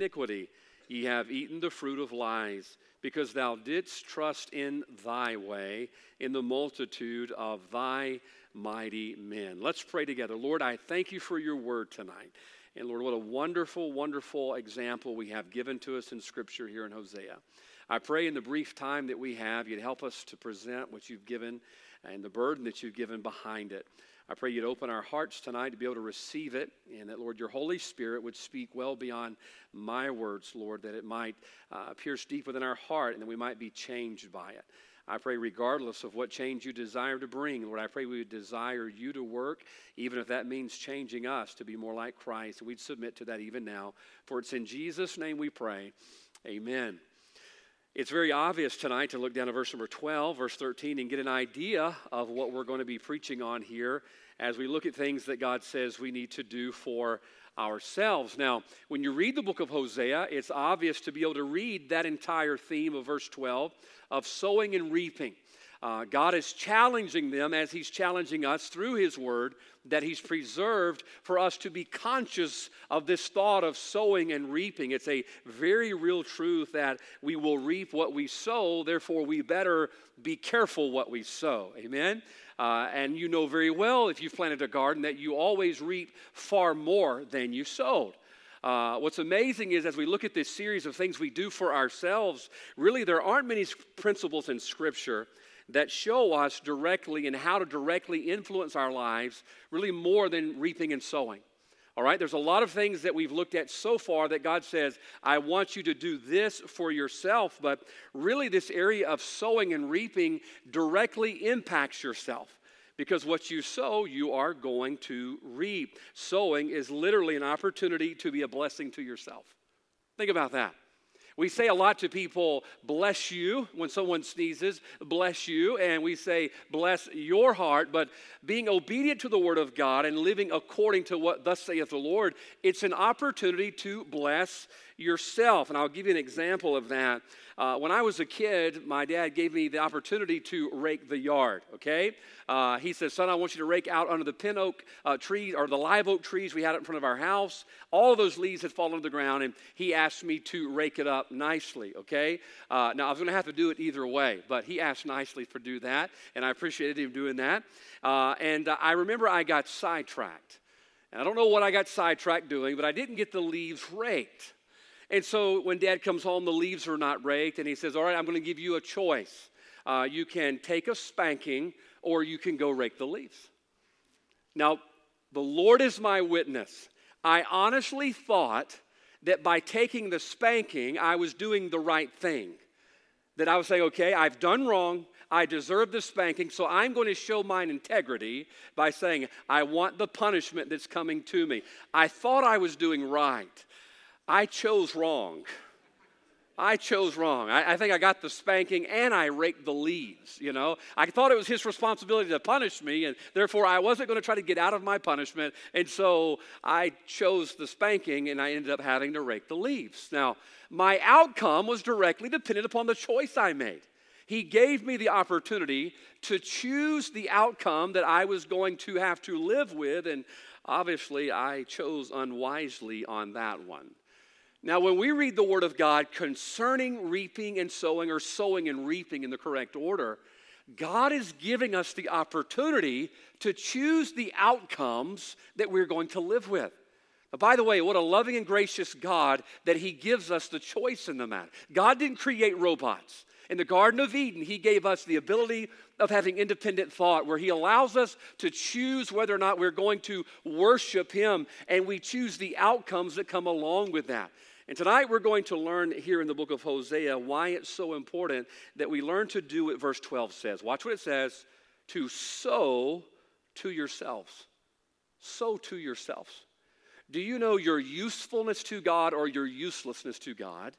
iniquity. Ye have eaten the fruit of lies, because thou didst trust in thy way, in the multitude of thy mighty men. Let's pray together. Lord, I thank you for your word tonight. And Lord, what a wonderful, wonderful example we have given to us in Scripture here in Hosea. I pray in the brief time that we have, you'd help us to present what you've given and the burden that you've given behind it. I pray you'd open our hearts tonight to be able to receive it, and that, Lord, your Holy Spirit would speak well beyond my words, Lord, that it might uh, pierce deep within our heart and that we might be changed by it. I pray, regardless of what change you desire to bring, Lord, I pray we would desire you to work, even if that means changing us to be more like Christ. We'd submit to that even now. For it's in Jesus' name we pray. Amen. It's very obvious tonight to look down at verse number 12, verse 13, and get an idea of what we're going to be preaching on here as we look at things that God says we need to do for ourselves. Now, when you read the book of Hosea, it's obvious to be able to read that entire theme of verse 12 of sowing and reaping. Uh, God is challenging them as He's challenging us through His Word that He's preserved for us to be conscious of this thought of sowing and reaping. It's a very real truth that we will reap what we sow, therefore, we better be careful what we sow. Amen? Uh, and you know very well if you've planted a garden that you always reap far more than you sowed. Uh, what's amazing is as we look at this series of things we do for ourselves, really there aren't many principles in Scripture that show us directly and how to directly influence our lives, really more than reaping and sowing. All right, there's a lot of things that we've looked at so far that God says, I want you to do this for yourself, but really, this area of sowing and reaping directly impacts yourself because what you sow, you are going to reap. Sowing is literally an opportunity to be a blessing to yourself. Think about that. We say a lot to people, bless you, when someone sneezes, bless you, and we say, bless your heart. But being obedient to the word of God and living according to what thus saith the Lord, it's an opportunity to bless yourself. And I'll give you an example of that. Uh, when I was a kid, my dad gave me the opportunity to rake the yard, okay? Uh, he said, Son, I want you to rake out under the pin oak uh, trees or the live oak trees we had in front of our house. All of those leaves had fallen to the ground, and he asked me to rake it up nicely, okay? Uh, now, I was going to have to do it either way, but he asked nicely for do that, and I appreciated him doing that. Uh, and uh, I remember I got sidetracked. And I don't know what I got sidetracked doing, but I didn't get the leaves raked. And so when dad comes home, the leaves are not raked, and he says, All right, I'm going to give you a choice. Uh, you can take a spanking, or you can go rake the leaves. Now, the Lord is my witness. I honestly thought that by taking the spanking, I was doing the right thing. That I was saying, okay, I've done wrong. I deserve the spanking, so I'm going to show mine integrity by saying, I want the punishment that's coming to me. I thought I was doing right. I chose wrong. I chose wrong. I, I, think I got the spanking and I raked the leaves, you know. I thought it was his responsibility to punish me, and therefore I wasn't going to try to get out of my punishment. And so I chose the spanking and I ended up having to rake the leaves. Now, my outcome was directly dependent upon the choice I made. He gave me the opportunity to choose the outcome that I was going to have to live with, and obviously I chose unwisely on that one. Now, when we read the Word of God concerning reaping and sowing, or sowing and reaping in the correct order, God is giving us the opportunity to choose the outcomes that we're going to live with. By the way, what a loving and gracious God that He gives us the choice in the matter. God didn't create robots. In the Garden of Eden, He gave us the ability of having independent thought, where He allows us to choose whether or not we're going to worship Him, and we choose the outcomes that come along with that. And tonight we're going to learn here in the book of Hosea why it's so important that we learn to do what verse 12 says. Watch what it says to sow to yourselves. Sow to yourselves. Do you know your usefulness to God or your uselessness to God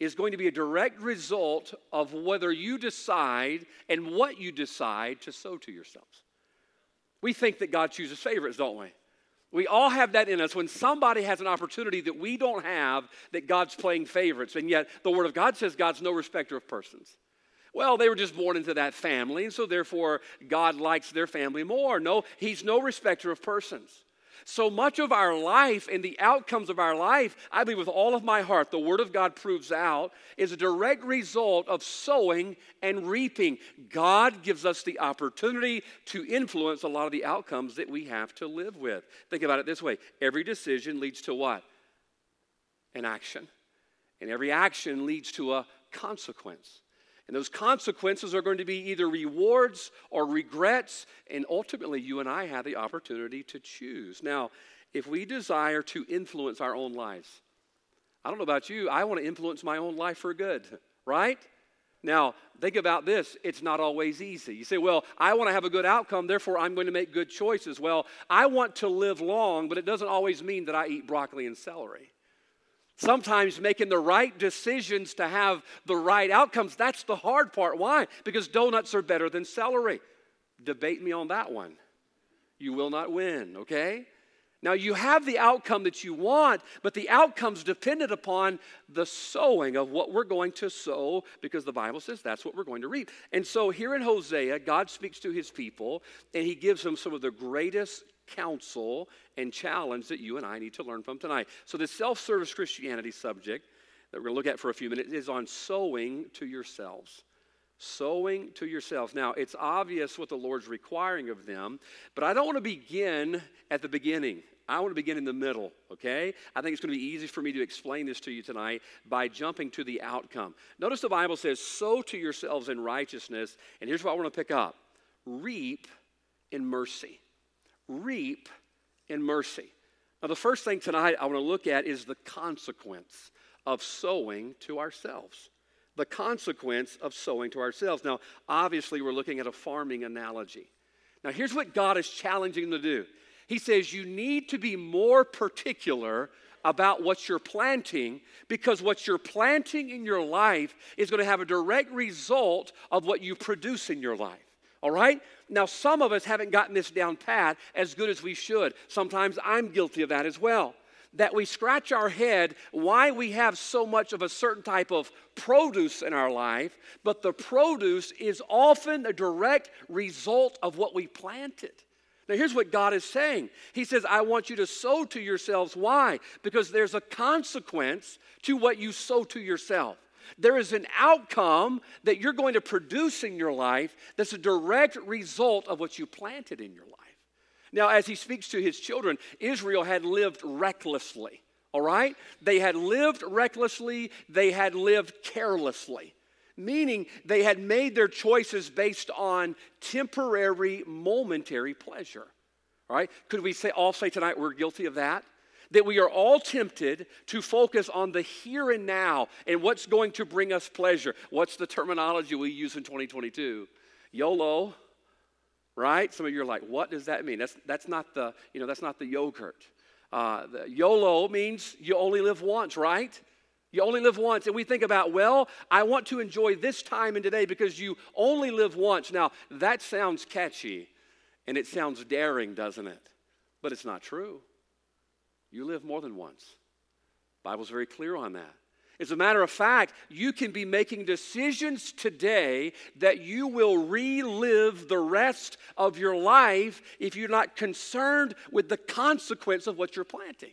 is going to be a direct result of whether you decide and what you decide to sow to yourselves? We think that God chooses favorites, don't we? We all have that in us when somebody has an opportunity that we don't have, that God's playing favorites. And yet, the Word of God says God's no respecter of persons. Well, they were just born into that family, and so therefore God likes their family more. No, He's no respecter of persons. So much of our life and the outcomes of our life, I believe with all of my heart, the Word of God proves out, is a direct result of sowing and reaping. God gives us the opportunity to influence a lot of the outcomes that we have to live with. Think about it this way every decision leads to what? An action. And every action leads to a consequence. And those consequences are going to be either rewards or regrets. And ultimately, you and I have the opportunity to choose. Now, if we desire to influence our own lives, I don't know about you, I want to influence my own life for good, right? Now, think about this. It's not always easy. You say, well, I want to have a good outcome, therefore I'm going to make good choices. Well, I want to live long, but it doesn't always mean that I eat broccoli and celery. Sometimes making the right decisions to have the right outcomes, that's the hard part. Why? Because donuts are better than celery. Debate me on that one. You will not win, okay? Now, you have the outcome that you want, but the outcome's dependent upon the sowing of what we're going to sow because the Bible says that's what we're going to reap. And so, here in Hosea, God speaks to his people and he gives them some of the greatest counsel and challenge that you and I need to learn from tonight. So, this self service Christianity subject that we're going to look at for a few minutes is on sowing to yourselves. Sowing to yourselves. Now, it's obvious what the Lord's requiring of them, but I don't want to begin at the beginning. I want to begin in the middle, okay? I think it's going to be easy for me to explain this to you tonight by jumping to the outcome. Notice the Bible says, Sow to yourselves in righteousness, and here's what I want to pick up reap in mercy reap in mercy. Now, the first thing tonight I want to look at is the consequence of sowing to ourselves. The consequence of sowing to ourselves. Now, obviously, we're looking at a farming analogy. Now, here's what God is challenging to do He says, You need to be more particular about what you're planting because what you're planting in your life is going to have a direct result of what you produce in your life. All right? Now, some of us haven't gotten this down pat as good as we should. Sometimes I'm guilty of that as well. That we scratch our head why we have so much of a certain type of produce in our life, but the produce is often a direct result of what we planted. Now, here's what God is saying He says, I want you to sow to yourselves. Why? Because there's a consequence to what you sow to yourself. There is an outcome that you're going to produce in your life that's a direct result of what you planted in your life. Now, as he speaks to his children, Israel had lived recklessly, all right? They had lived recklessly, they had lived carelessly, meaning they had made their choices based on temporary, momentary pleasure. All right? Could we say all say tonight we're guilty of that? That we are all tempted to focus on the here and now and what's going to bring us pleasure. What's the terminology we use in 2022? YOLO, right? Some of you are like, what does that mean? That's, that's, not, the, you know, that's not the yogurt. Uh, the YOLO means you only live once, right? You only live once. And we think about, well, I want to enjoy this time and today because you only live once. Now, that sounds catchy and it sounds daring, doesn't it? But it's not true. You live more than once. The Bible's very clear on that. As a matter of fact, you can be making decisions today that you will relive the rest of your life if you're not concerned with the consequence of what you're planting.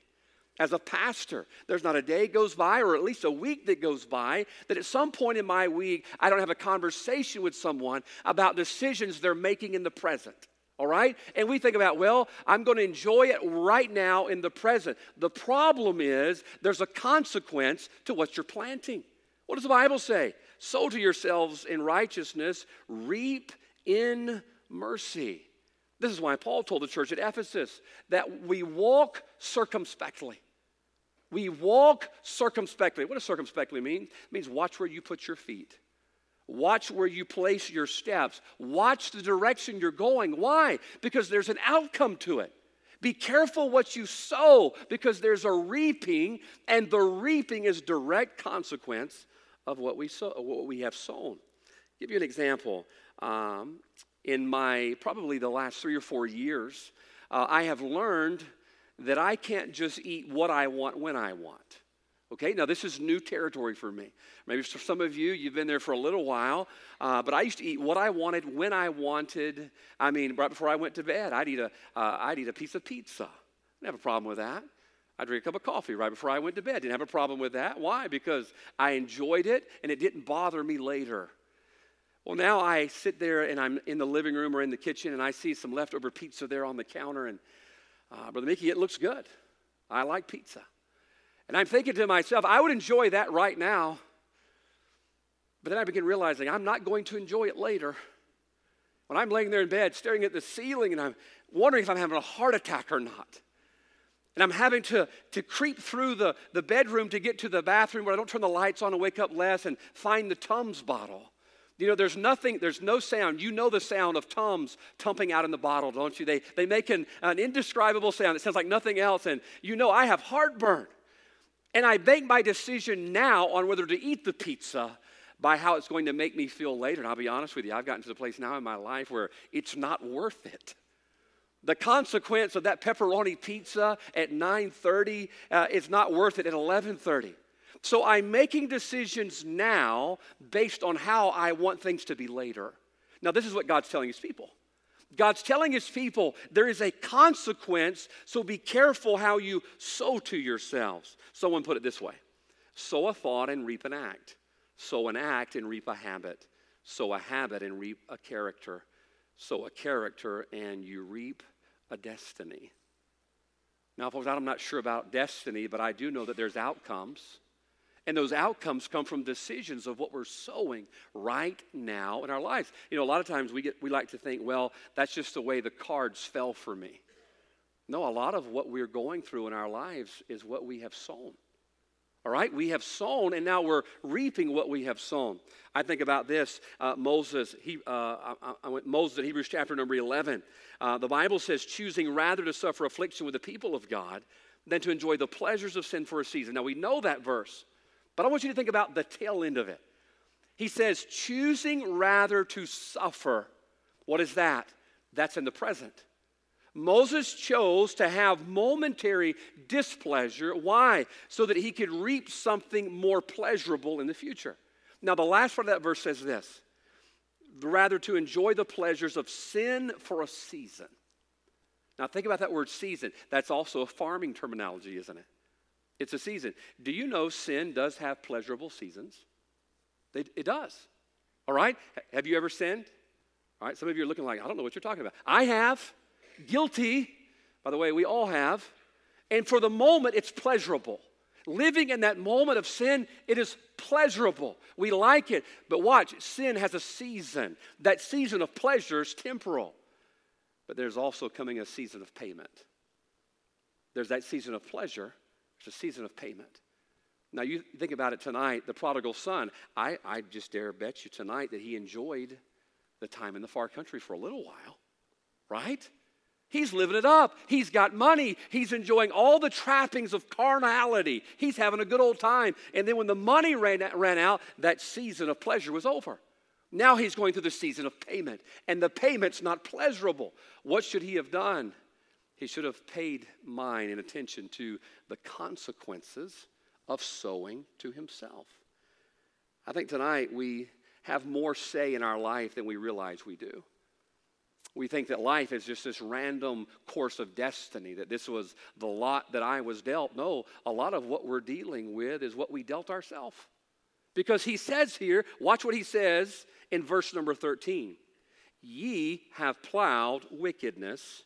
As a pastor, there's not a day goes by, or at least a week that goes by, that at some point in my week, I don't have a conversation with someone about decisions they're making in the present all right? And we think about, well, I'm going to enjoy it right now in the present. The problem is there's a consequence to what you're planting. What does the Bible say? Sow to yourselves in righteousness, reap in mercy. This is why Paul told the church at Ephesus that we walk circumspectly. We walk circumspectly. What does circumspectly mean? It means watch where you put your feet. Watch where you place your steps. Watch the direction you're going. Why? Because there's an outcome to it. Be careful what you sow because there's a reaping, and the reaping is direct consequence of what we sow, what we have sown. I'll give you an example. Um, in my probably the last three or four years, uh, I have learned that I can't just eat what I want when I want. Okay, now this is new territory for me. Maybe for some of you, you've been there for a little while, uh, but I used to eat what I wanted when I wanted. I mean, right before I went to bed, I'd eat a, uh, I'd eat a piece of pizza. didn't have a problem with that. I drank a cup of coffee right before I went to bed. Didn't have a problem with that. Why? Because I enjoyed it and it didn't bother me later. Well, now I sit there and I'm in the living room or in the kitchen and I see some leftover pizza there on the counter. And uh, Brother Mickey, it looks good. I like pizza. And I'm thinking to myself, I would enjoy that right now. But then I begin realizing I'm not going to enjoy it later. When I'm laying there in bed staring at the ceiling and I'm wondering if I'm having a heart attack or not. And I'm having to, to creep through the, the bedroom to get to the bathroom where I don't turn the lights on and wake up Les and find the Tums bottle. You know, there's nothing, there's no sound. You know the sound of Tums tumping out in the bottle, don't you? They, they make an, an indescribable sound. It sounds like nothing else. And you know, I have heartburn. And I make my decision now on whether to eat the pizza by how it's going to make me feel later. And I'll be honest with you, I've gotten to the place now in my life where it's not worth it. The consequence of that pepperoni pizza at 9:30 uh, is not worth it at 11:30. So I'm making decisions now based on how I want things to be later. Now, this is what God's telling his people. God's telling his people there is a consequence, so be careful how you sow to yourselves. Someone put it this way sow a thought and reap an act, sow an act and reap a habit, sow a habit and reap a character, sow a character and you reap a destiny. Now, folks, I'm not sure about destiny, but I do know that there's outcomes. And those outcomes come from decisions of what we're sowing right now in our lives. You know, a lot of times we, get, we like to think, well, that's just the way the cards fell for me. No, a lot of what we're going through in our lives is what we have sown. All right, we have sown, and now we're reaping what we have sown. I think about this uh, Moses. He, uh, I, I went Moses in Hebrews chapter number eleven. Uh, the Bible says, choosing rather to suffer affliction with the people of God than to enjoy the pleasures of sin for a season. Now we know that verse. But I want you to think about the tail end of it. He says, choosing rather to suffer. What is that? That's in the present. Moses chose to have momentary displeasure. Why? So that he could reap something more pleasurable in the future. Now, the last part of that verse says this rather to enjoy the pleasures of sin for a season. Now, think about that word season. That's also a farming terminology, isn't it? It's a season. Do you know sin does have pleasurable seasons? It, does. All right? Have you ever sinned? All right, some of you are looking like, I don't know what you're talking about. I have. Guilty. By the way, we all have. And for the moment, it's pleasurable. Living in that moment of sin, it is pleasurable. We like it. But watch, sin has a season. That season of pleasure is temporal. But there's also coming a season of payment. There's that season of pleasure, it's a season of payment. Now, you think about it tonight, the prodigal son, I, I just dare bet you tonight that he enjoyed the time in the far country for a little while, right? He's living it up. He's got money. He's enjoying all the trappings of carnality. He's having a good old time. And then when the money ran, ran out, that season of pleasure was over. Now he's going through the season of payment, and the payment's not pleasurable. What should he have done? He should have paid mind and attention to the consequences of sowing to himself. I think tonight we have more say in our life than we realize we do. We think that life is just this random course of destiny, that this was the lot that I was dealt. No, a lot of what we're dealing with is what we dealt ourselves. Because he says here, watch what he says in verse number 13 Ye have plowed wickedness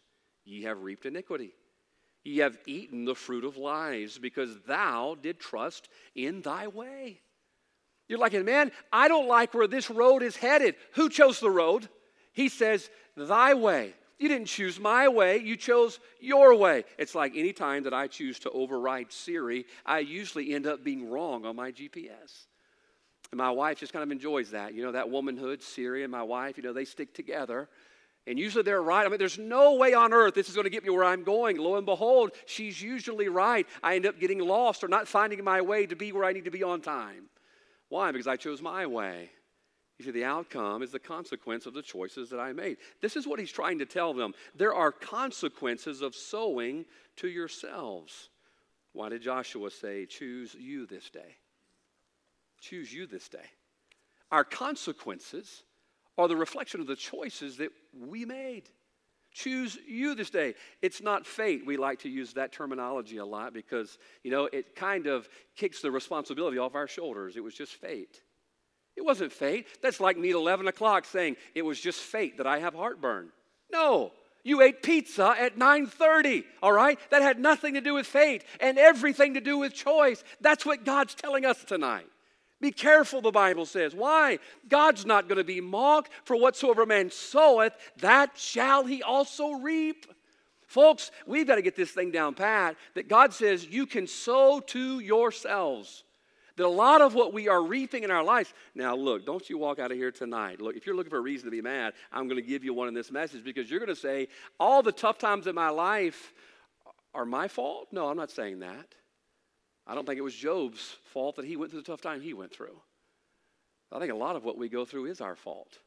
ye have reaped iniquity. Ye have eaten the fruit of lies, because thou did trust in thy way. You're like, man, I don't like where this road is headed. Who chose the road? He says, thy way. You didn't choose my way, you chose your way. It's like any time that I choose to override Siri, I usually end up being wrong on my GPS. And my wife just kind of enjoys that. You know, that womanhood, Siri and my wife, you know, they stick together. And usually they're right. I mean, there's no way on earth this is going to get me where I'm going. Lo and behold, she's usually right. I end up getting lost or not finding my way to be where I need to be on time. Why? Because I chose my way. You see, the outcome is the consequence of the choices that I made. This is what he's trying to tell them. There are consequences of sowing to yourselves. Why did Joshua say, Choose you this day? Choose you this day. Our consequences are the reflection of the choices that we made. choose you this day. It's not fate. We like to use that terminology a lot because, you know, it kind of kicks the responsibility off our shoulders. It was just fate. It wasn't fate. That's like me at 11 o'clock saying, it was just fate that I have heartburn. No, you ate pizza at 9:30, all right? That had nothing to do with fate and everything to do with choice. That's what God's telling us tonight. Be careful, the Bible says. Why? God's not going to be mocked, for whatsoever man soweth, that shall he also reap. Folks, we've got to get this thing down pat that God says you can sow to yourselves. That a lot of what we are reaping in our lives. Now, look, don't you walk out of here tonight. Look, if you're looking for a reason to be mad, I'm going to give you one in this message because you're going to say, all the tough times in my life are my fault. No, I'm not saying that. I don't think it was Job's fault that he went through the tough time he went through. I think a lot of what we go through is our fault.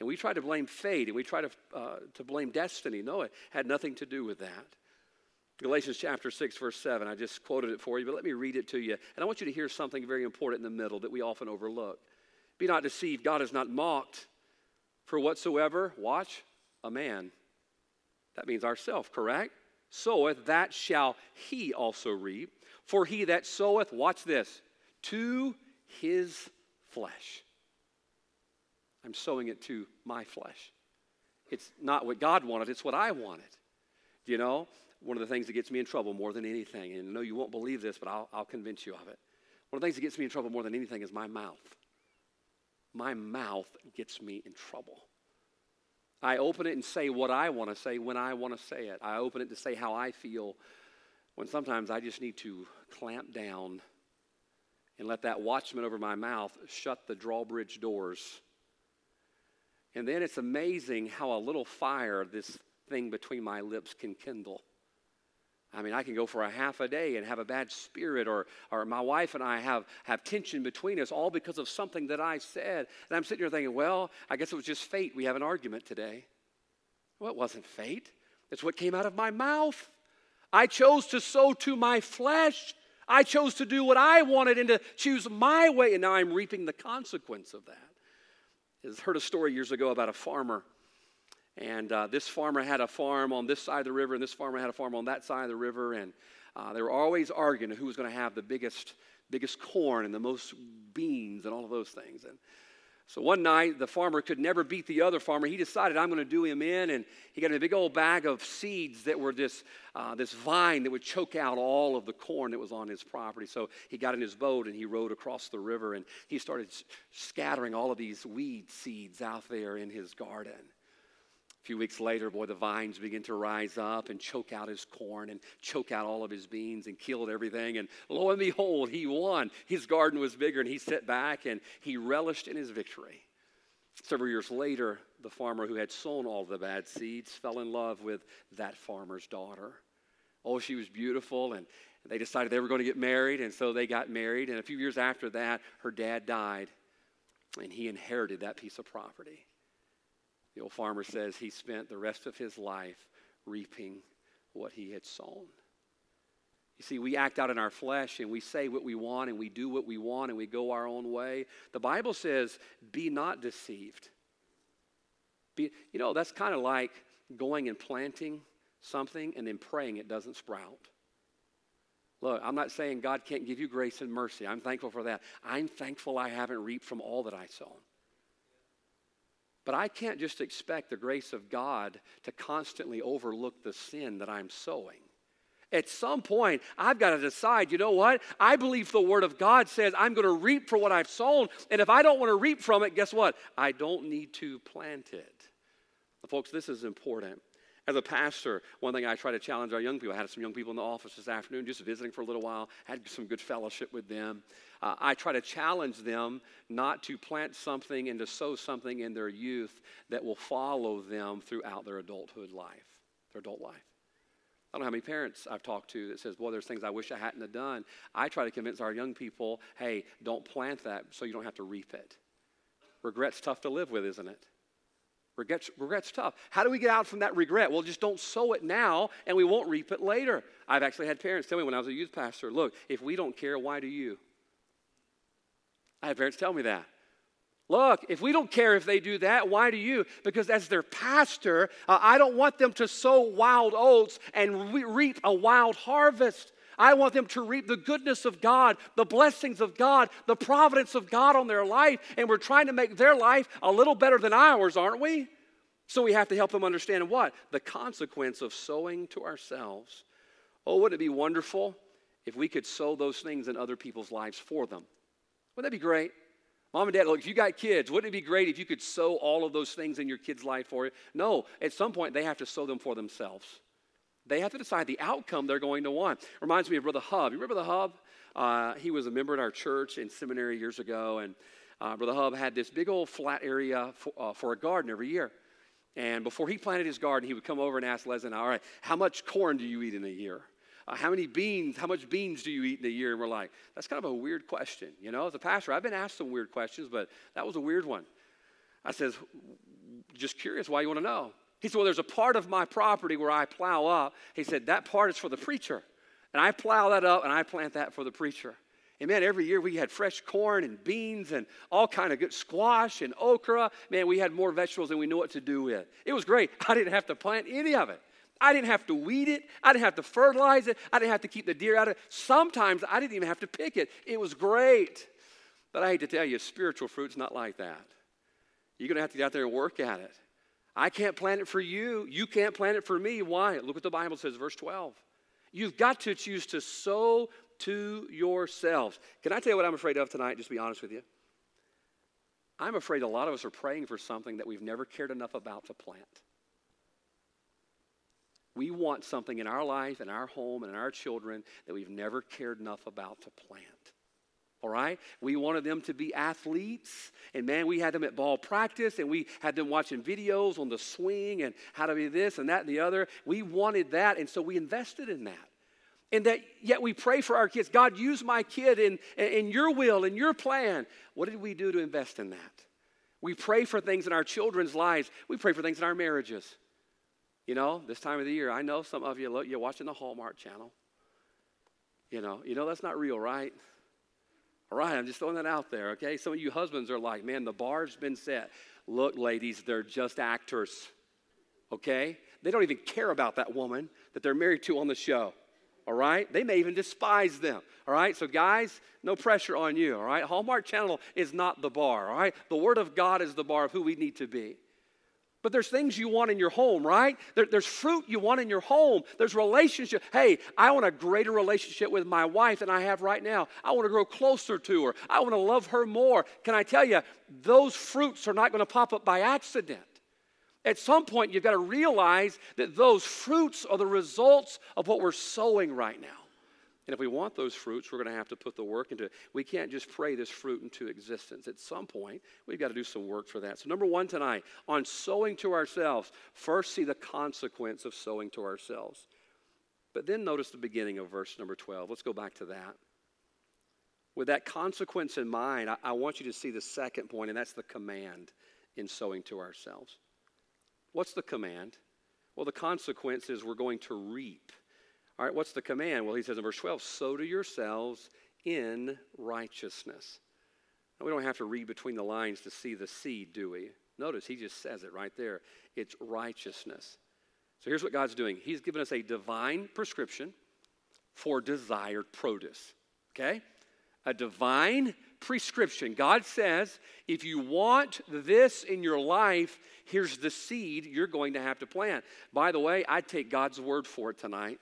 And we try to blame fate and we try to, uh, to blame destiny. No, it had nothing to do with that. Galatians chapter 6, verse 7. I just quoted it for you, but let me read it to you. And I want you to hear something very important in the middle that we often overlook. Be not deceived, God is not mocked. For whatsoever, watch, a man. That means ourself, correct? Soweth, that shall he also reap. For he that soweth, watch this, to his flesh. I'm sowing it to my flesh. It's not what God wanted, it's what I wanted. Do you know, one of the things that gets me in trouble more than anything, and I know you won't believe this, but I'll, I'll convince you of it. One of the things that gets me in trouble more than anything is my mouth. My mouth gets me in trouble. I open it and say what I want to say when I want to say it. I open it to say how I feel when sometimes I just need to clamp down and let that watchman over my mouth shut the drawbridge doors. And then it's amazing how a little fire, this thing between my lips, can kindle. I mean, I can go for a half a day and have a bad spirit, or, or my wife and I have, have tension between us, all because of something that I said. And I'm sitting here thinking, well, I guess it was just fate. We have an argument today. Well, it wasn't fate, it's what came out of my mouth. I chose to sow to my flesh. I chose to do what I wanted and to choose my way, and now I'm reaping the consequence of that. I heard a story years ago about a farmer, and uh, this farmer had a farm on this side of the river, and this farmer had a farm on that side of the river, and uh, they were always arguing who was going to have the biggest, biggest corn and the most beans and all of those things. And so one night, the farmer could never beat the other farmer. He decided, I'm going to do him in. And he got a big old bag of seeds that were this, uh, this vine that would choke out all of the corn that was on his property. So he got in his boat and he rowed across the river and he started scattering all of these weed seeds out there in his garden. Few weeks later, boy, the vines begin to rise up and choke out his corn and choke out all of his beans and killed everything. And lo and behold, he won. His garden was bigger and he sat back and he relished in his victory. Several years later, the farmer who had sown all the bad seeds fell in love with that farmer's daughter. Oh, she was beautiful, and they decided they were going to get married, and so they got married. And a few years after that, her dad died, and he inherited that piece of property. The old farmer says he spent the rest of his life reaping what he had sown. You see, we act out in our flesh and we say what we want and we do what we want and we go our own way. The Bible says, be not deceived. Be, you know, that's kind of like going and planting something and then praying it doesn't sprout. Look, I'm not saying God can't give you grace and mercy. I'm thankful for that. I'm thankful I haven't reaped from all that I sown. But I can't just expect the grace of God to constantly overlook the sin that I'm sowing. At some point, I've got to decide, you know what? I believe the Word of God says I'm going to reap for what I've sown. And if I don't want to reap from it, guess what? I don't need to plant it. folks, this is important. As a pastor, one thing I try to challenge our young people, I had some young people in the office this afternoon just visiting for a little while, had some good fellowship with them. Uh, I try to challenge them not to plant something and to sow something in their youth that will follow them throughout their adulthood life, their adult life. I don't know how many parents I've talked to that says, "Boy, there's things I wish I hadn't have done." I try to convince our young people, "Hey, don't plant that so you don't have to reap it." Regret's tough to live with, isn't it? Regret's, regret's tough. How do we get out from that regret? Well, just don't sow it now and we won't reap it later. I've actually had parents tell me when I was a youth pastor, look, if we don't care, why do you? I had parents tell me that. Look, if we don't care if they do that, why do you? Because as their pastor, uh, I don't want them to sow wild oats and re- reap a wild harvest. I want them to reap the goodness of God, the blessings of God, the providence of God on their life. And we're trying to make their life a little better than ours, aren't we? So we have to help them understand what? The consequence of sowing to ourselves. Oh, wouldn't it be wonderful if we could sow those things in other people's lives for them? Wouldn't that be great? Mom and dad, look, if you got kids, wouldn't it be great if you could sow all of those things in your kid's life for you? No, at some point they have to sow them for themselves. They have to decide the outcome they're going to want. Reminds me of Brother Hub. You remember the Hub? Uh, he was a member in our church in seminary years ago, and uh, Brother Hub had this big old flat area for, uh, for, a garden every year. And before he planted his garden, he would come over and ask Leslie, all right, how much corn do you eat in a year? uh, how many beans, how much beans do you eat in a year? And we're like, that's kind of a weird question. You know, as a pastor, I've been asked some weird questions, but that was a weird one. I says, just curious why you want to know. He said, well, there's a part of my property where I plow up. He said, that part is for the preacher. And I plow that up and I plant that for the preacher. And man, every year we had fresh corn and beans and all kind of good squash and okra. Man, we had more vegetables than we knew what to do with. It was great. I didn't have to plant any of it. I didn't have to weed it. I didn't have to fertilize it. I didn't have to keep the deer out of it. Sometimes I didn't even have to pick it. It was great. But I hate to tell you, spiritual fruit's not like that. You're going to have to get out there and work at it. I can't plant it for you. You can't plant it for me. Why? Look what the Bible says, verse 12. You've got to choose to sow to yourselves. Can I tell you what I'm afraid of tonight? Just be honest with you. I'm afraid a lot of us are praying for something that we've never cared enough about to plant. We want something in our life, in our home, and in our children that we've never cared enough about to plant. All right? We wanted them to be athletes. And man, we had them at ball practice and we had them watching videos on the swing and how to be this and that and the other. We wanted that. And so we invested in that. And that yet we pray for our kids God, use my kid in, in your will, in your plan. What did we do to invest in that? We pray for things in our children's lives, we pray for things in our marriages. You know, this time of the year, I know some of you, you're watching the Hallmark channel. You know, you know that's not real, right? All right, I'm just throwing that out there, okay? Some of you husbands are like, man, the bar's been set. Look, ladies, they're just actors, okay? They don't even care about that woman that they're married to on the show, all right? They may even despise them, all right? So, guys, no pressure on you, all right? Hallmark Channel is not the bar, all right? The Word of God is the bar of who we need to be. But there's things you want in your home, right? There, there's fruit you want in your home. There's relationship. Hey, I want a greater relationship with my wife than I have right now. I want to grow closer to her. I want to love her more. Can I tell you, those fruits are not going to pop up by accident. At some point, you've got to realize that those fruits are the results of what we're sowing right now. And if we want those fruits, we're going to have to put the work into it. We can't just pray this fruit into existence. At some point, we've got to do some work for that. So, number one tonight, on sowing to ourselves, first see the consequence of sowing to ourselves. But then notice the beginning of verse number 12. Let's go back to that. With that consequence in mind, I, I want you to see the second point, and that's the command in sowing to ourselves. What's the command? Well, the consequence is we're going to reap all right, what's the command? Well, he says in verse 12, sow to yourselves in righteousness. Now, we don't have to read between the lines to see the seed, do we? Notice he just says it right there. It's righteousness. So here's what God's doing He's given us a divine prescription for desired produce. Okay? A divine prescription. God says, if you want this in your life, here's the seed you're going to have to plant. By the way, I take God's word for it tonight.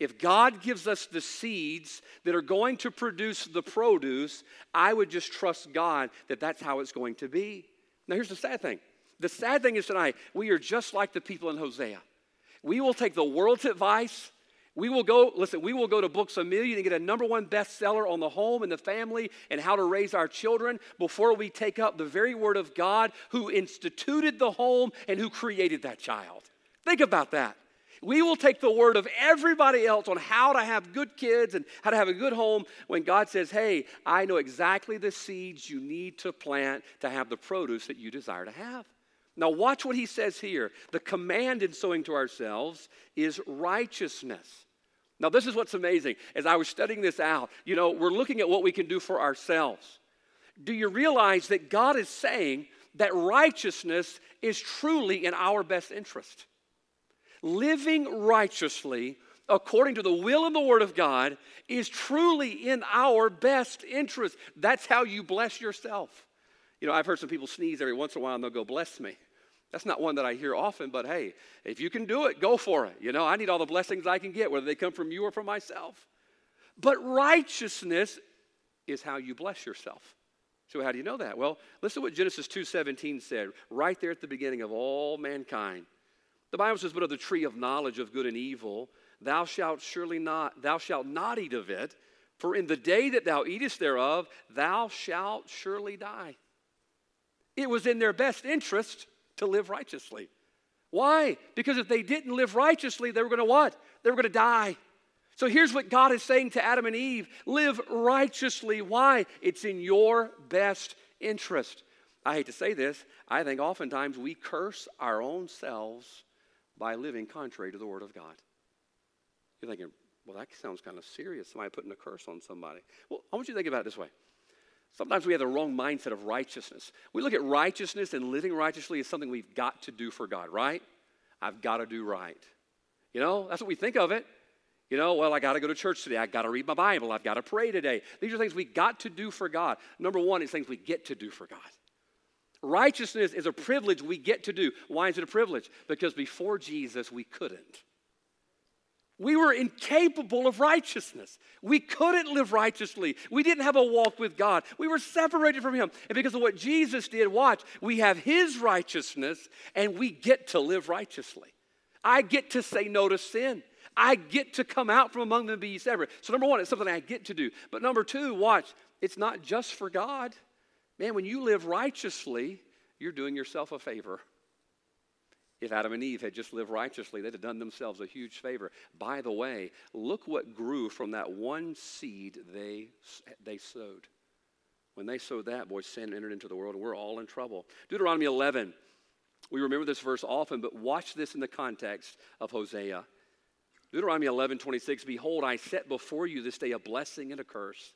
If God gives us the seeds that are going to produce the produce, I would just trust God that that's how it's going to be. Now, here's the sad thing the sad thing is tonight, we are just like the people in Hosea. We will take the world's advice. We will go, listen, we will go to Books a Million and get a number one bestseller on the home and the family and how to raise our children before we take up the very word of God who instituted the home and who created that child. Think about that. We will take the word of everybody else on how to have good kids and how to have a good home when God says, Hey, I know exactly the seeds you need to plant to have the produce that you desire to have. Now, watch what he says here. The command in sowing to ourselves is righteousness. Now, this is what's amazing. As I was studying this out, you know, we're looking at what we can do for ourselves. Do you realize that God is saying that righteousness is truly in our best interest? Living righteously according to the will and the word of God is truly in our best interest. That's how you bless yourself. You know, I've heard some people sneeze every once in a while and they'll go, bless me. That's not one that I hear often, but hey, if you can do it, go for it. You know, I need all the blessings I can get, whether they come from you or from myself. But righteousness is how you bless yourself. So how do you know that? Well, listen to what Genesis 2:17 said, right there at the beginning of all mankind. The Bible says, "But of the tree of knowledge of good and evil, thou shalt surely not, thou shalt not eat of it, for in the day that thou eatest thereof, thou shalt surely die." It was in their best interest to live righteously. Why? Because if they didn't live righteously, they were going to what? They were going to die. So here's what God is saying to Adam and Eve live righteously. Why? It's in your best interest. I hate to say this, I think oftentimes we curse our own selves by living contrary to the Word of God. You're thinking, well, that sounds kind of serious. Somebody putting a curse on somebody. Well, I want you to think about it this way. Sometimes we have the wrong mindset of righteousness. We look at righteousness and living righteously as something we've got to do for God, right? I've got to do right. You know, that's what we think of it. You know, well, I got to go to church today. I got to read my Bible. I've got to pray today. These are things we got to do for God. Number one is things we get to do for God. Righteousness is a privilege we get to do. Why is it a privilege? Because before Jesus, we couldn't. We were incapable of righteousness. We couldn't live righteously. We didn't have a walk with God. We were separated from Him. And because of what Jesus did, watch, we have His righteousness and we get to live righteously. I get to say no to sin. I get to come out from among them and be separate. So, number one, it's something I get to do. But number two, watch, it's not just for God. Man, when you live righteously, you're doing yourself a favor. If Adam and Eve had just lived righteously, they'd have done themselves a huge favor. By the way, look what grew from that one seed they, they sowed. When they sowed that, boy, sin entered into the world, and we're all in trouble. Deuteronomy 11, we remember this verse often, but watch this in the context of Hosea. Deuteronomy 11, 26, Behold, I set before you this day a blessing and a curse.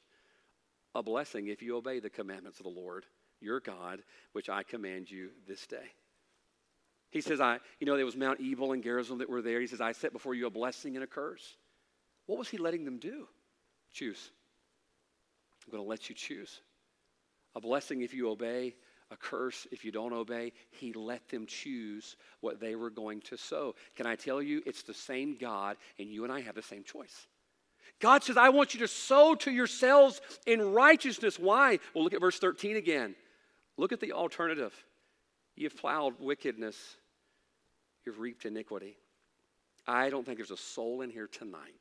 A blessing if you obey the commandments of the Lord, your God, which I command you this day. He says, I, you know, there was Mount Ebal and Gerizim that were there. He says, I set before you a blessing and a curse. What was he letting them do? Choose. I'm going to let you choose. A blessing if you obey, a curse if you don't obey. He let them choose what they were going to sow. Can I tell you, it's the same God, and you and I have the same choice. God says, I want you to sow to yourselves in righteousness. Why? Well, look at verse 13 again. Look at the alternative. You've plowed wickedness, you've reaped iniquity. I don't think there's a soul in here tonight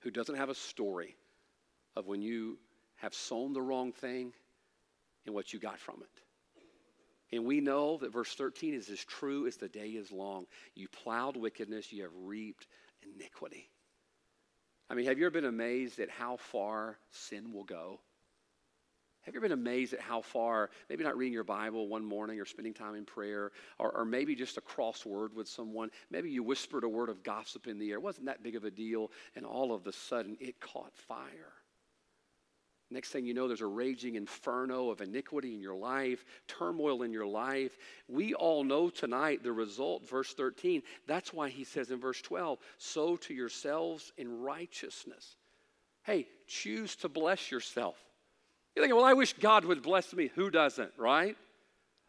who doesn't have a story of when you have sown the wrong thing and what you got from it. And we know that verse 13 is as true as the day is long. You plowed wickedness, you have reaped iniquity. I mean, have you ever been amazed at how far sin will go? Have you ever been amazed at how far, maybe not reading your Bible one morning or spending time in prayer, or, or maybe just a crossword with someone? Maybe you whispered a word of gossip in the air. It wasn't that big of a deal, and all of a sudden it caught fire. Next thing you know, there's a raging inferno of iniquity in your life, turmoil in your life. We all know tonight the result, verse 13. That's why he says in verse 12, sow to yourselves in righteousness. Hey, choose to bless yourself. You're thinking, well, I wish God would bless me. Who doesn't, right?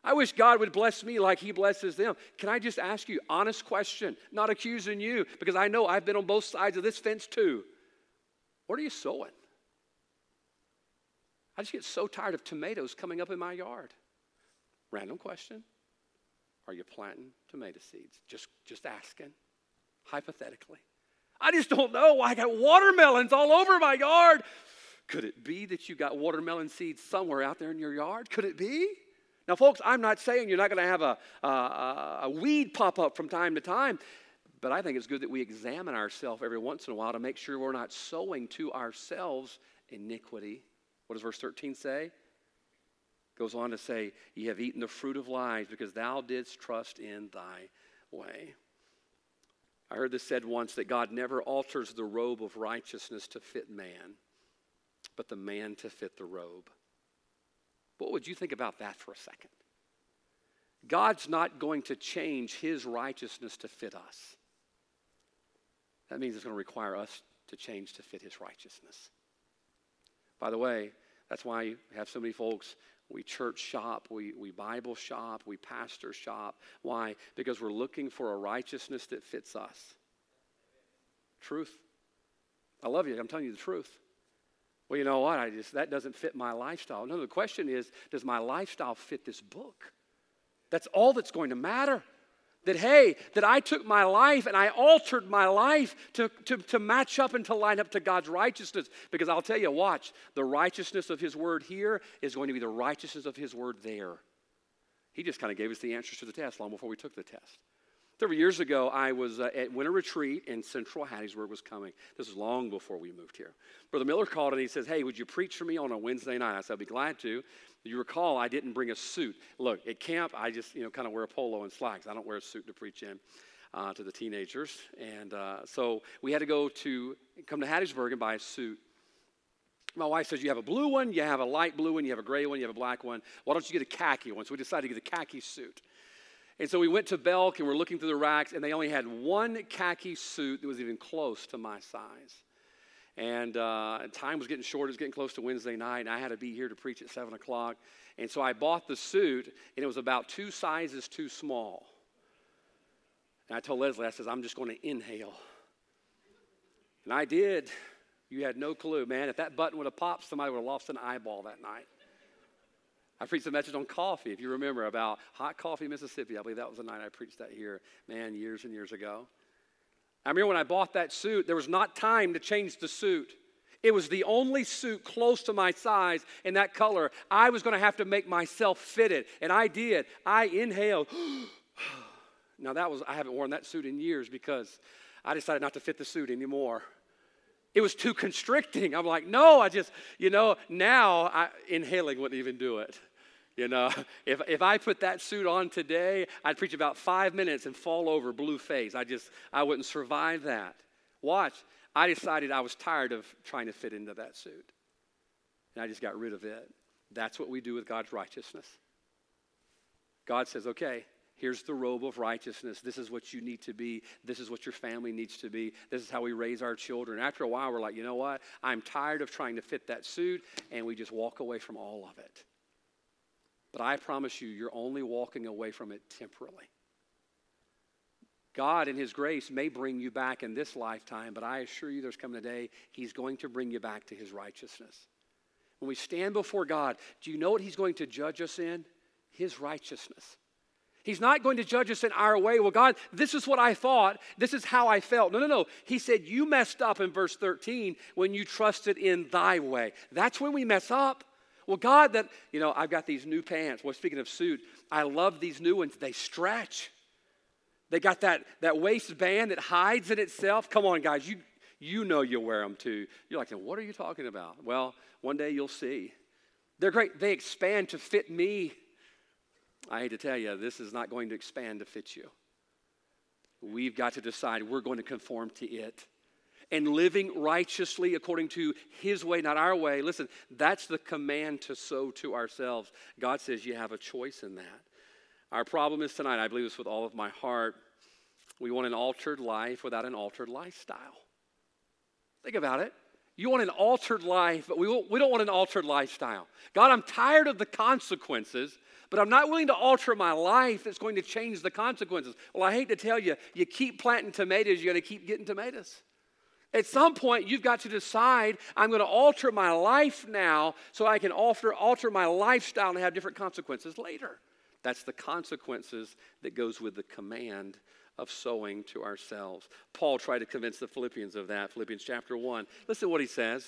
I wish God would bless me like He blesses them. Can I just ask you, honest question, not accusing you, because I know I've been on both sides of this fence too. What are you sowing? I just get so tired of tomatoes coming up in my yard. Random question. Are you planting tomato seeds? Just, just asking, hypothetically. I just don't know. I got watermelons all over my yard. Could it be that you got watermelon seeds somewhere out there in your yard? Could it be? Now, folks, I'm not saying you're not going to have a, a, a weed pop up from time to time, but I think it's good that we examine ourselves every once in a while to make sure we're not sowing to ourselves iniquity what does verse 13 say? Goes on to say, Ye have eaten the fruit of lies because thou didst trust in thy way. I heard this said once that God never alters the robe of righteousness to fit man, but the man to fit the robe. What would you think about that for a second? God's not going to change his righteousness to fit us. That means it's going to require us to change to fit his righteousness. By the way, that's why you have so many folks. We church shop, we, we Bible shop, we pastor shop. Why? Because we're looking for a righteousness that fits us. Truth. I love you. I'm telling you the truth. Well, you know what? I just that doesn't fit my lifestyle. No, the question is, does my lifestyle fit this book? That's all that's going to matter. That, hey, that I took my life and I altered my life to, to, to match up and to line up to God's righteousness. Because I'll tell you, watch, the righteousness of His word here is going to be the righteousness of His word there. He just kind of gave us the answers to the test long before we took the test. Several years ago, I was uh, at winter retreat in central Hattiesburg was coming. This was long before we moved here. Brother Miller called and he says, hey, would you preach for me on a Wednesday night? I said, I'd be glad to. You recall, I didn't bring a suit. Look, at camp, I just, you know, kind of wear a polo and slacks. I don't wear a suit to preach in. Uh, to the teenagers. And uh, so we had to go to come to Hattiesburg and buy a suit. My wife says, You have a blue one, you have a light blue one, you have a gray one, you have a black one. Why don't you get a khaki one? So we decided to get a khaki suit. And so we went to Belk and we're looking through the racks, and they only had one khaki suit that was even close to my size. And uh, time was getting short. It was getting close to Wednesday night, and I had to be here to preach at 7 o'clock. And so I bought the suit, and it was about two sizes too small. And I told Leslie, I says, I'm just going to inhale. And I did. You had no clue, man. If that button would have popped, somebody would have lost an eyeball that night. I preached a message on coffee, if you remember, about hot coffee, Mississippi. I believe that was the night I preached that here, man, years and years ago. I remember when I bought that suit, there was not time to change the suit. It was the only suit close to my size in that color. I was going to have to make myself fit it, and I did. I inhaled. now that was I haven't worn that suit in years because I decided not to fit the suit anymore. It was too constricting. I'm like, no, I just, you know, now I, inhaling wouldn't even do it. You know, if, if I put that suit on today, I'd preach about five minutes and fall over blue face. I just, I wouldn't survive that. Watch, I decided I was tired of trying to fit into that suit. And I just got rid of it. That's what we do with God's righteousness. God says, okay, here's the robe of righteousness. This is what you need to be. This is what your family needs to be. This is how we raise our children. After a while, we're like, you know what? I'm tired of trying to fit that suit, and we just walk away from all of it. But I promise you, you're only walking away from it temporarily. God, in His grace, may bring you back in this lifetime, but I assure you there's coming a day He's going to bring you back to His righteousness. When we stand before God, do you know what He's going to judge us in? His righteousness. He's not going to judge us in our way. Well, God, this is what I thought. This is how I felt. No, no, no. He said, You messed up in verse 13 when you trusted in thy way. That's when we mess up. Well, God, that, you know, I've got these new pants. Well, speaking of suit, I love these new ones. They stretch. They got that, that waistband that hides in itself. Come on, guys, you, you know you'll wear them too. You're like, what are you talking about? Well, one day you'll see. They're great. They expand to fit me. I hate to tell you, this is not going to expand to fit you. We've got to decide we're going to conform to it and living righteously according to his way, not our way. Listen, that's the command to sow to ourselves. God says you have a choice in that. Our problem is tonight, I believe this with all of my heart. We want an altered life without an altered lifestyle. Think about it. You want an altered life, but we, we don't want an altered lifestyle. God, I'm tired of the consequences, but I'm not willing to alter my life that's going to change the consequences. Well, I hate to tell you, you keep planting tomatoes, you're going to keep getting tomatoes. At some point, you've got to decide I'm going to alter my life now so I can alter, alter my lifestyle and have different consequences later. That's the consequences that goes with the command of sowing to ourselves. Paul tried to convince the Philippians of that, Philippians chapter 1. Listen to what he says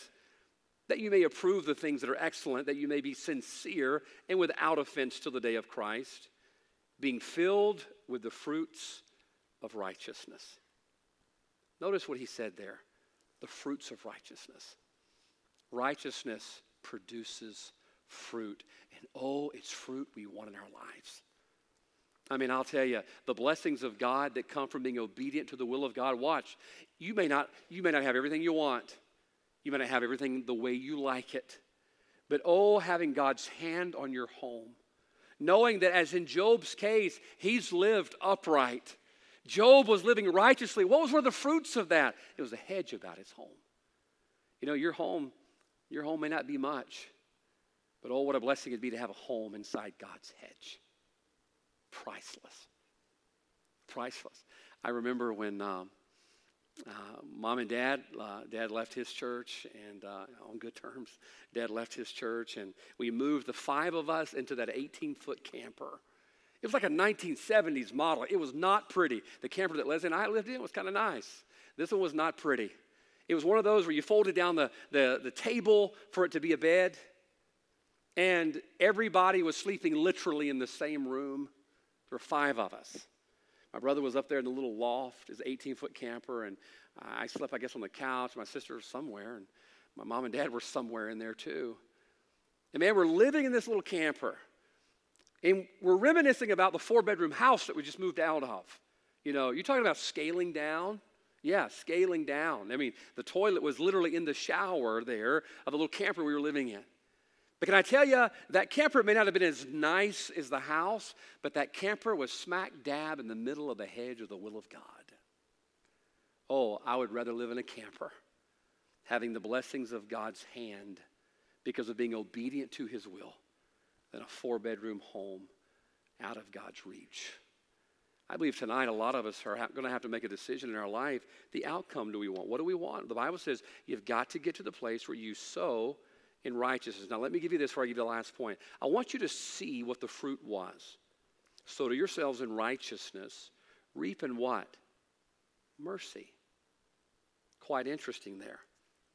that you may approve the things that are excellent, that you may be sincere and without offense till the day of Christ, being filled with the fruits of righteousness. Notice what he said there the fruits of righteousness. Righteousness produces fruit. And oh, it's fruit we want in our lives. I mean, I'll tell you, the blessings of God that come from being obedient to the will of God. Watch, you may not, you may not have everything you want. You may not have everything the way you like it. But oh, having God's hand on your home, knowing that as in Job's case, he's lived upright. Job was living righteously. What was one of the fruits of that? It was a hedge about his home. You know, your home, your home may not be much, but oh, what a blessing it'd be to have a home inside God's hedge. Priceless. Priceless. I remember when um, uh, mom and dad, uh, dad left his church and uh, on good terms. Dad left his church and we moved the five of us into that 18 foot camper. It was like a 1970s model. It was not pretty. The camper that Leslie and I lived in was kind of nice. This one was not pretty. It was one of those where you folded down the, the, the table for it to be a bed, and everybody was sleeping literally in the same room. There were five of us. My brother was up there in the little loft, his 18 foot camper, and I slept, I guess, on the couch. My sister was somewhere, and my mom and dad were somewhere in there too. And man, we're living in this little camper. And we're reminiscing about the four bedroom house that we just moved out of. You know, you're talking about scaling down. Yeah, scaling down. I mean, the toilet was literally in the shower there of the little camper we were living in. But can I tell you, that camper may not have been as nice as the house, but that camper was smack dab in the middle of the hedge of the will of God. Oh, I would rather live in a camper, having the blessings of God's hand because of being obedient to his will than a four bedroom home out of God's reach. I believe tonight a lot of us are going to have to make a decision in our life. The outcome do we want? What do we want? The Bible says you've got to get to the place where you sow in righteousness. Now, let me give you this before I give you the last point. I want you to see what the fruit was. Sow to yourselves in righteousness, reap in what? Mercy. Quite interesting there.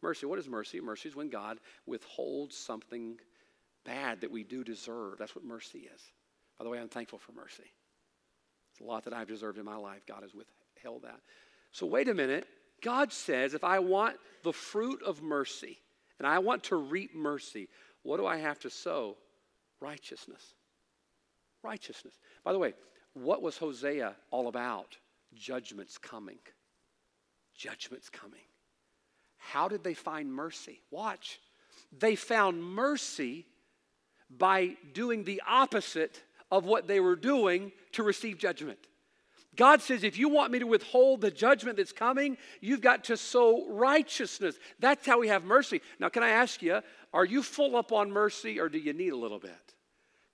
Mercy. What is mercy? Mercy is when God withholds something bad that we do deserve. That's what mercy is. By the way, I'm thankful for mercy. It's a lot that I've deserved in my life. God has withheld that. So, wait a minute. God says if I want the fruit of mercy and I want to reap mercy, what do I have to sow? Righteousness. Righteousness. By the way, what was Hosea all about? Judgment's coming. Judgment's coming. How did they find mercy? Watch. They found mercy by doing the opposite of what they were doing to receive judgment. God says, if you want me to withhold the judgment that's coming, you've got to sow righteousness. That's how we have mercy. Now, can I ask you, are you full up on mercy or do you need a little bit?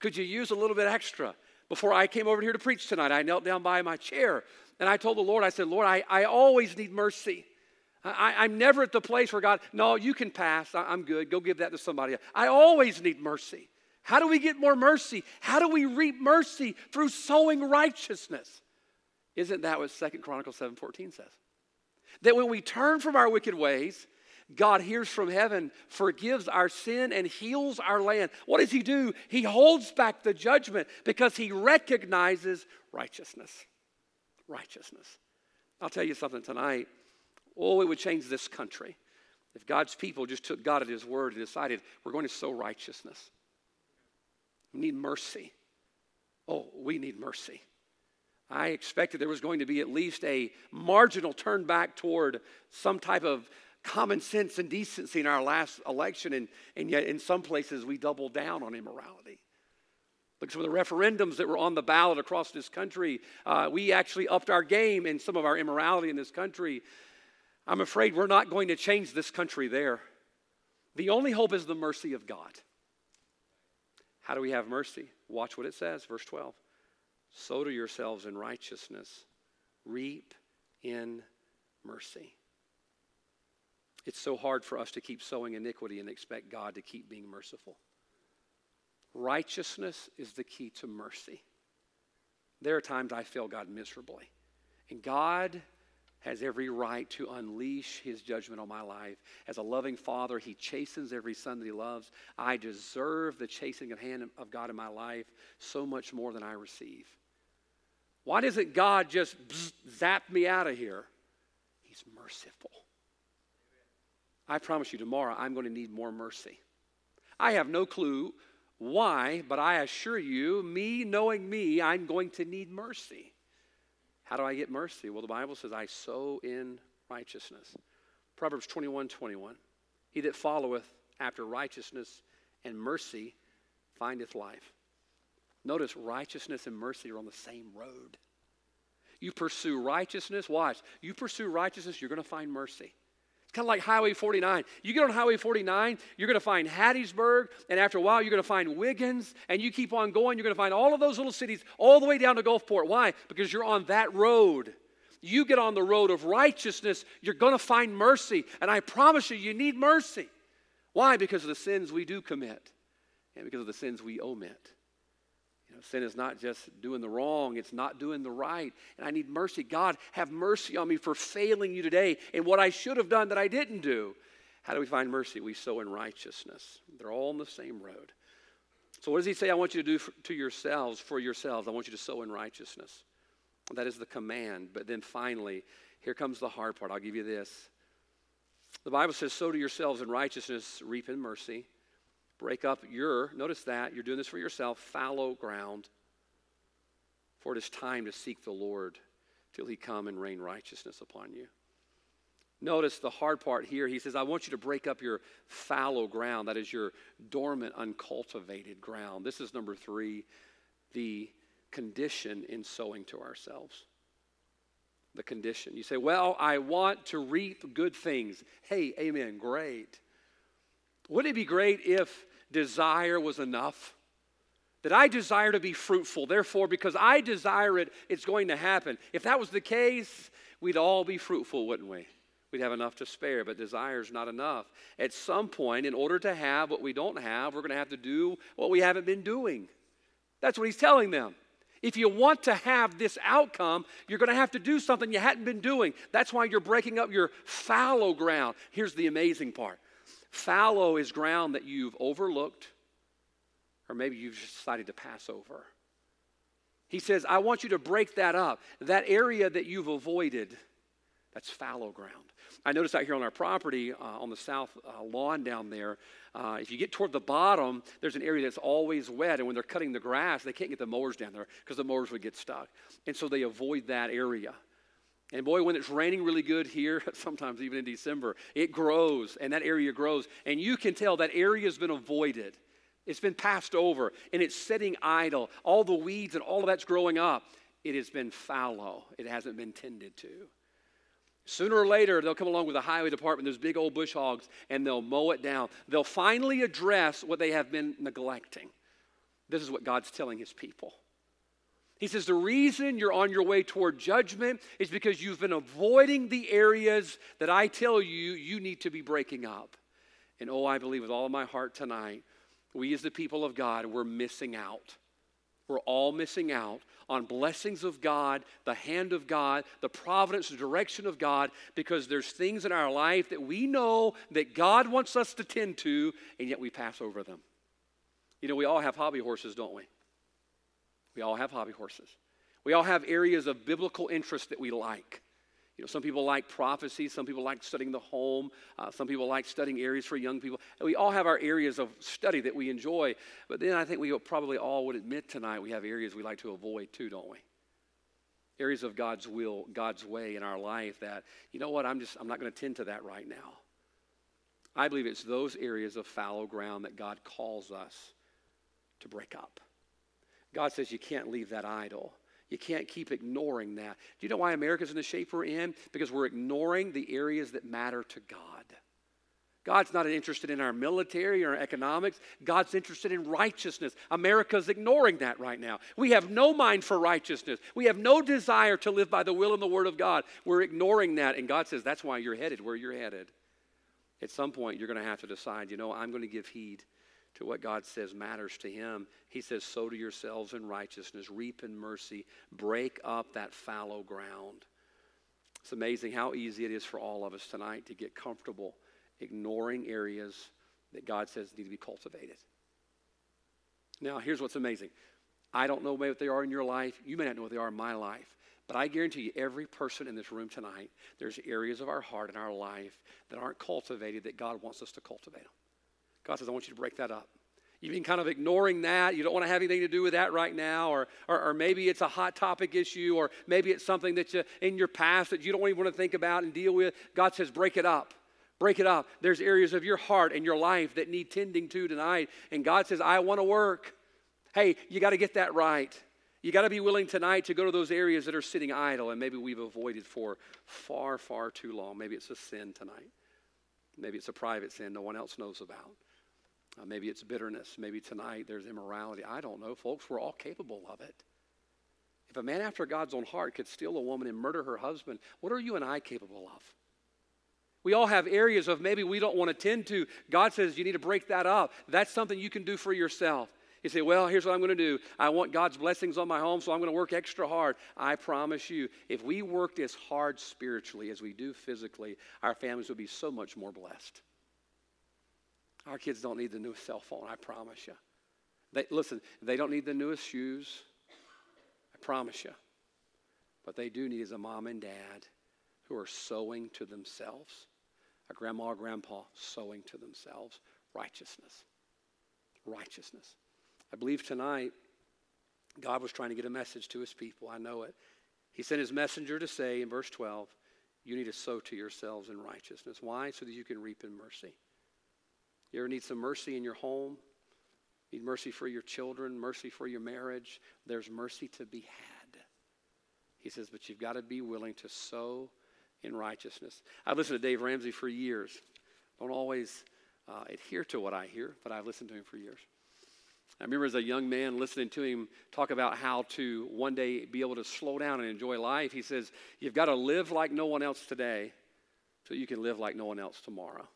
Could you use a little bit extra? Before I came over here to preach tonight, I knelt down by my chair and I told the Lord, I said, Lord, I, I always need mercy. I, am never at the place where God, no, you can pass. I, I'm good. Go give that to somebody else. I always need mercy. How do we get more mercy? How do we reap mercy? Through sowing righteousness. Isn't that what Second Chronicles 7:14 says? That when we turn from our wicked ways, God hears from heaven, forgives our sin, and heals our land. What does He do? He holds back the judgment because He recognizes righteousness. Righteousness. I'll tell you something tonight. Oh, it would change this country if God's people just took God at His word and decided we're going to sow righteousness. We need mercy. Oh, we need mercy. I expected there was going to be at least a marginal turn back toward some type of common sense and decency in our last election, and, and yet in some places we doubled down on immorality. Look some of the referendums that were on the ballot across this country. Uh, we actually upped our game in some of our immorality in this country. I'm afraid we're not going to change this country there. The only hope is the mercy of God. How do we have mercy? Watch what it says, verse 12. Sow to yourselves in righteousness, reap in mercy. It's so hard for us to keep sowing iniquity and expect God to keep being merciful. Righteousness is the key to mercy. There are times I fail God miserably. And God has every right to unleash his judgment on my life. As a loving father, he chastens every son that he loves. I deserve the chastening of hand of God in my life so much more than I receive. Why doesn't God just zap me out of here? He's merciful. I promise you, tomorrow I'm going to need more mercy. I have no clue why, but I assure you, me knowing me, I'm going to need mercy. How do I get mercy? Well, the Bible says, I sow in righteousness. Proverbs 21 21. He that followeth after righteousness and mercy findeth life. Notice righteousness and mercy are on the same road. You pursue righteousness, watch. You pursue righteousness, you're going to find mercy. Kind of like Highway 49. You get on Highway 49, you're going to find Hattiesburg, and after a while, you're going to find Wiggins, and you keep on going, you're going to find all of those little cities all the way down to Gulfport. Why? Because you're on that road. You get on the road of righteousness, you're going to find mercy. And I promise you, you need mercy. Why? Because of the sins we do commit, and because of the sins we omit. Sin is not just doing the wrong, it's not doing the right. And I need mercy. God, have mercy on me for failing you today in what I should have done that I didn't do. How do we find mercy? We sow in righteousness. They're all on the same road. So, what does he say? I want you to do for, to yourselves, for yourselves. I want you to sow in righteousness. That is the command. But then finally, here comes the hard part. I'll give you this. The Bible says, Sow to yourselves in righteousness, reap in mercy. Break up your, notice that, you're doing this for yourself, fallow ground. For it is time to seek the Lord till he come and rain righteousness upon you. Notice the hard part here. He says, I want you to break up your fallow ground. That is your dormant, uncultivated ground. This is number three, the condition in sowing to ourselves. The condition. You say, Well, I want to reap good things. Hey, amen, great. Wouldn't it be great if desire was enough. That I desire to be fruitful. Therefore, because I desire it, it's going to happen. If that was the case, we'd all be fruitful, wouldn't we? We'd have enough to spare, but desire is not enough. At some point, in order to have what we don't have, we're going to have to do what we haven't been doing. That's what he's telling them. If you want to have this outcome, you're going to have to do something you hadn't been doing. That's why you're breaking up your fallow ground. Here's the amazing part Fallow is ground that you've overlooked, or maybe you've decided to pass over. He says, I want you to break that up. That area that you've avoided, that's fallow ground. I noticed out here on our property, uh, on the south uh, lawn down there, uh, if you get toward the bottom, there's an area that's always wet. And when they're cutting the grass, they can't get the mowers down there because the mowers would get stuck. And so they avoid that area. And boy, when it's raining really good here, sometimes even in December, it grows and that area grows. And you can tell that area has been avoided. It's been passed over and it's sitting idle. All the weeds and all of that's growing up. It has been fallow, it hasn't been tended to. Sooner or later, they'll come along with the highway department, those big old bush hogs, and they'll mow it down. They'll finally address what they have been neglecting. This is what God's telling his people. He says the reason you're on your way toward judgment is because you've been avoiding the areas that I tell you you need to be breaking up. And oh, I believe with all of my heart tonight, we as the people of God, we're missing out. We're all missing out on blessings of God, the hand of God, the providence, the direction of God, because there's things in our life that we know that God wants us to tend to, and yet we pass over them. You know, we all have hobby horses, don't we? We all have hobby horses. We all have areas of biblical interest that we like. You know, some people like prophecy, some people like studying the home, uh, some people like studying areas for young people. We all have our areas of study that we enjoy, but then I think we probably all would admit tonight we have areas we like to avoid too, don't we? Areas of God's will, God's way in our life that, you know what, I'm just, I'm not going to tend to that right now. I believe it's those areas of fallow ground that God calls us to break up. God says you can't leave that idle. You can't keep ignoring that. Do you know why America's in the shape we're in? Because we're ignoring the areas that matter to God. God's not interested in our military or our economics. God's interested in righteousness. America's ignoring that right now. We have no mind for righteousness. We have no desire to live by the will and the word of God. We're ignoring that. And God says that's why you're headed where you're headed. At some point, you're going to have to decide, you know, I'm going to give heed to what God says matters to him. He says, Sow to yourselves in righteousness, reap in mercy, break up that fallow ground. It's amazing how easy it is for all of us tonight to get comfortable ignoring areas that God says need to be cultivated. Now, here's what's amazing. I don't know what they are in your life. You may not know what they are in my life. But I guarantee you, every person in this room tonight, there's areas of our heart and our life that aren't cultivated that God wants us to cultivate them. God says, I want you to break that up. You've been kind of ignoring that. You don't want to have anything to do with that right now. Or, or, or maybe it's a hot topic issue, or maybe it's something that you, in your past that you don't even want to think about and deal with. God says, break it up. Break it up. There's areas of your heart and your life that need tending to tonight. And God says, I want to work. Hey, you got to get that right. You got to be willing tonight to go to those areas that are sitting idle and maybe we've avoided for far, far too long. Maybe it's a sin tonight. Maybe it's a private sin no one else knows about. Uh, maybe it's bitterness. Maybe tonight there's immorality. I don't know, folks. We're all capable of it. If a man after God's own heart could steal a woman and murder her husband, what are you and I capable of? We all have areas of maybe we don't want to tend to. God says you need to break that up. That's something you can do for yourself. You say, Well, here's what I'm going to do. I want God's blessings on my home, so I'm going to work extra hard. I promise you, if we worked as hard spiritually as we do physically, our families would be so much more blessed. Our kids don't need the newest cell phone, I promise you. They, listen, they don't need the newest shoes, I promise you. But they do need is a mom and dad who are sowing to themselves a grandma or grandpa sowing to themselves righteousness. Righteousness. I believe tonight God was trying to get a message to his people. I know it. He sent his messenger to say in verse 12, You need to sow to yourselves in righteousness. Why? So that you can reap in mercy. You ever need some mercy in your home? Need mercy for your children, mercy for your marriage? There's mercy to be had. He says, but you've got to be willing to sow in righteousness. I've listened to Dave Ramsey for years. Don't always uh, adhere to what I hear, but I've listened to him for years. I remember as a young man listening to him talk about how to one day be able to slow down and enjoy life. He says, You've got to live like no one else today so you can live like no one else tomorrow.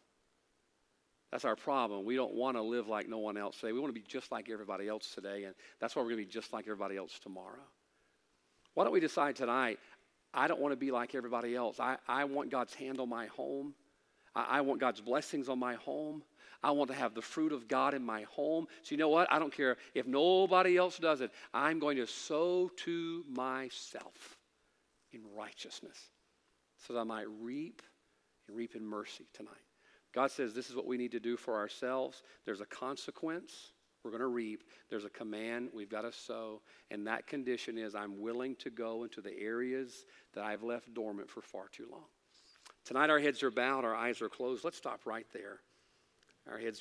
That's our problem. We don't want to live like no one else today. We want to be just like everybody else today, and that's why we're going to be just like everybody else tomorrow. Why don't we decide tonight? I don't want to be like everybody else. I, I want God's hand on my home. I, I want God's blessings on my home. I want to have the fruit of God in my home. So, you know what? I don't care if nobody else does it. I'm going to sow to myself in righteousness so that I might reap and reap in mercy tonight. God says this is what we need to do for ourselves. There's a consequence. We're going to reap. There's a command. We've got to sow. And that condition is I'm willing to go into the areas that I've left dormant for far too long. Tonight, our heads are bowed, our eyes are closed. Let's stop right there. Our heads are